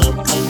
damn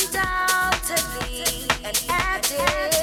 undoubtedly an addict.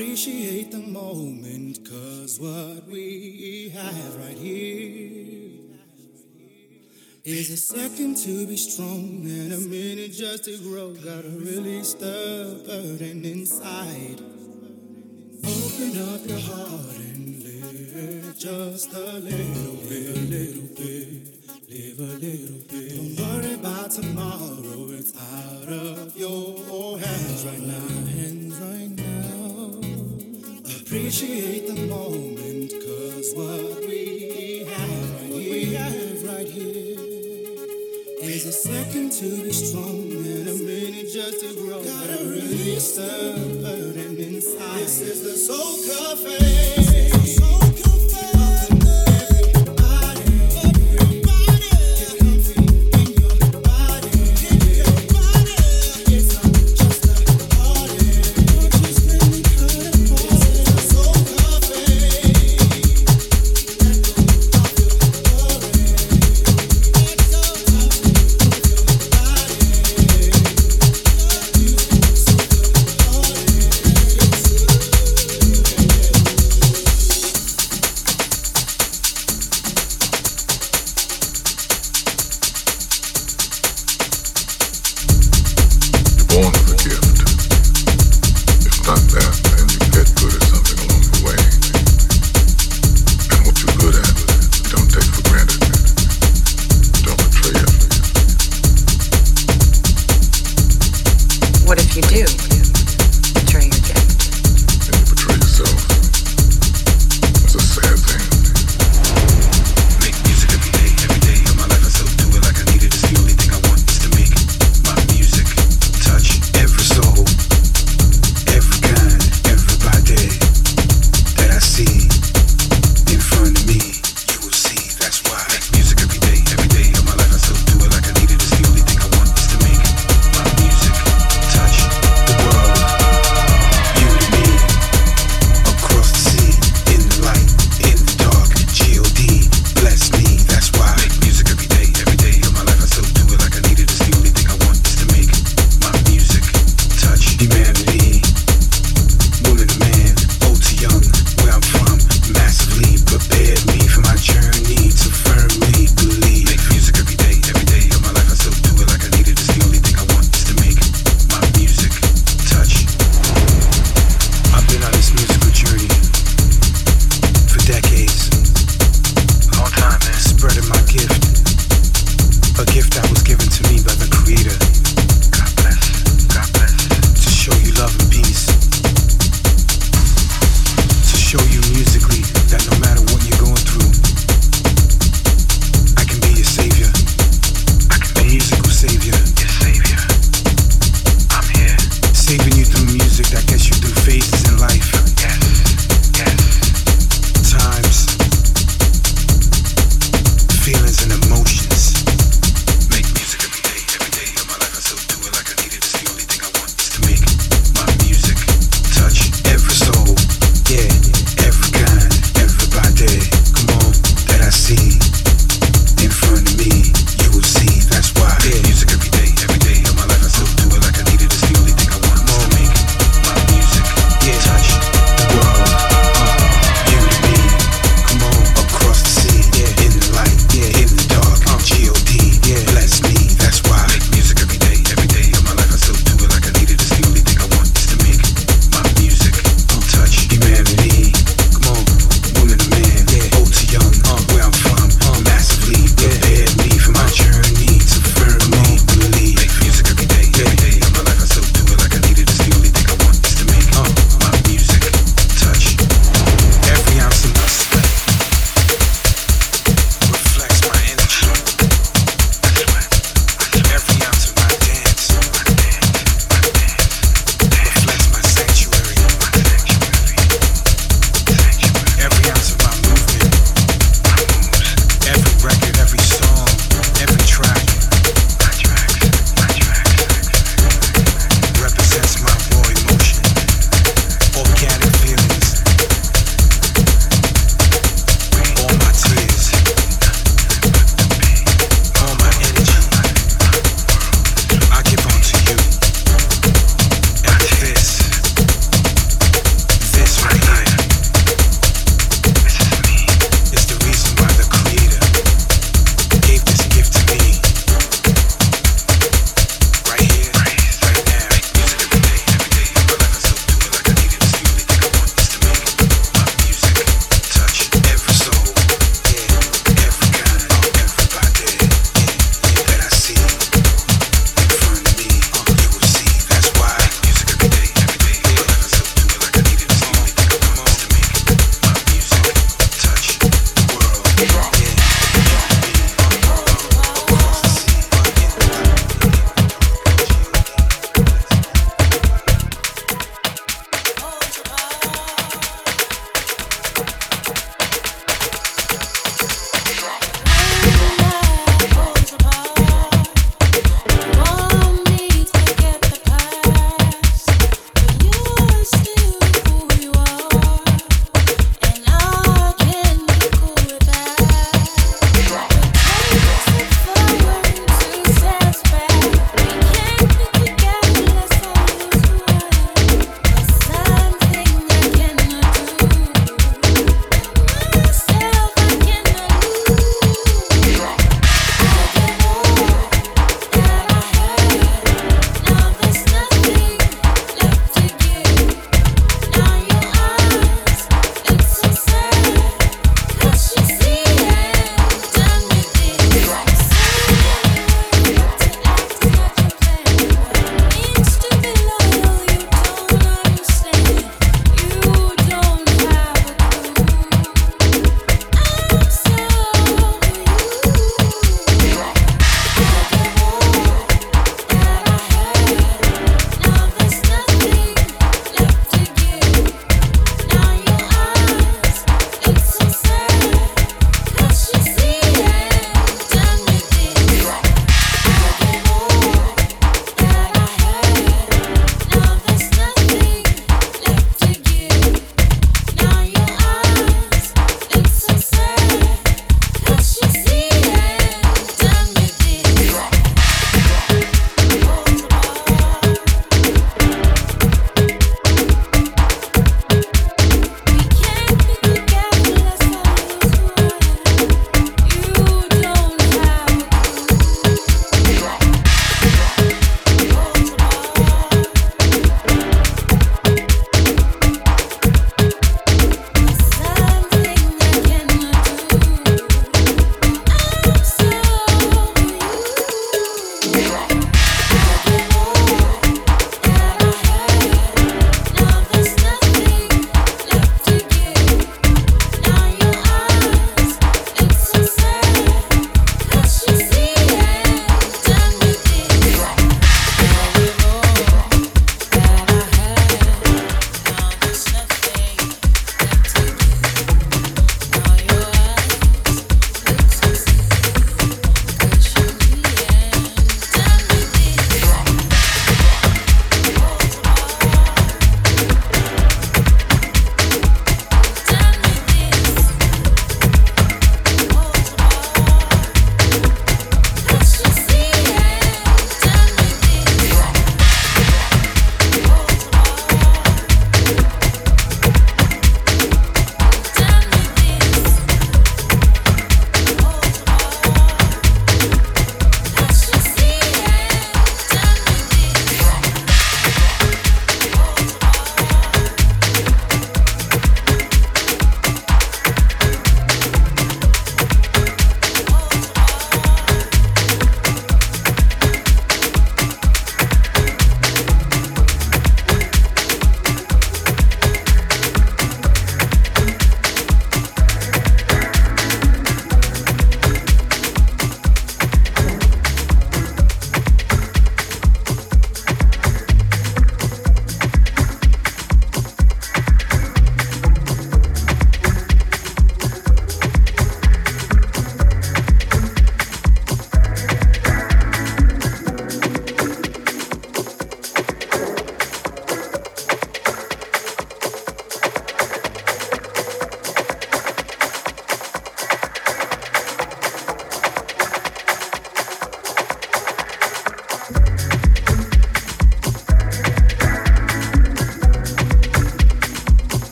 appreciate the moment, cause what we have right here is a second to be strong and a minute just to grow. Gotta release the burden inside. Open up your heart and live just a little bit, a little bit. Live a little bit. Don't worry about tomorrow. It's out of your hands right now. Hands right now. Appreciate the moment, cause what we have, what we have right here is a second to be strong and a minute just to grow. Gotta release the burden inside. This is the soul cafe. Soul cafe.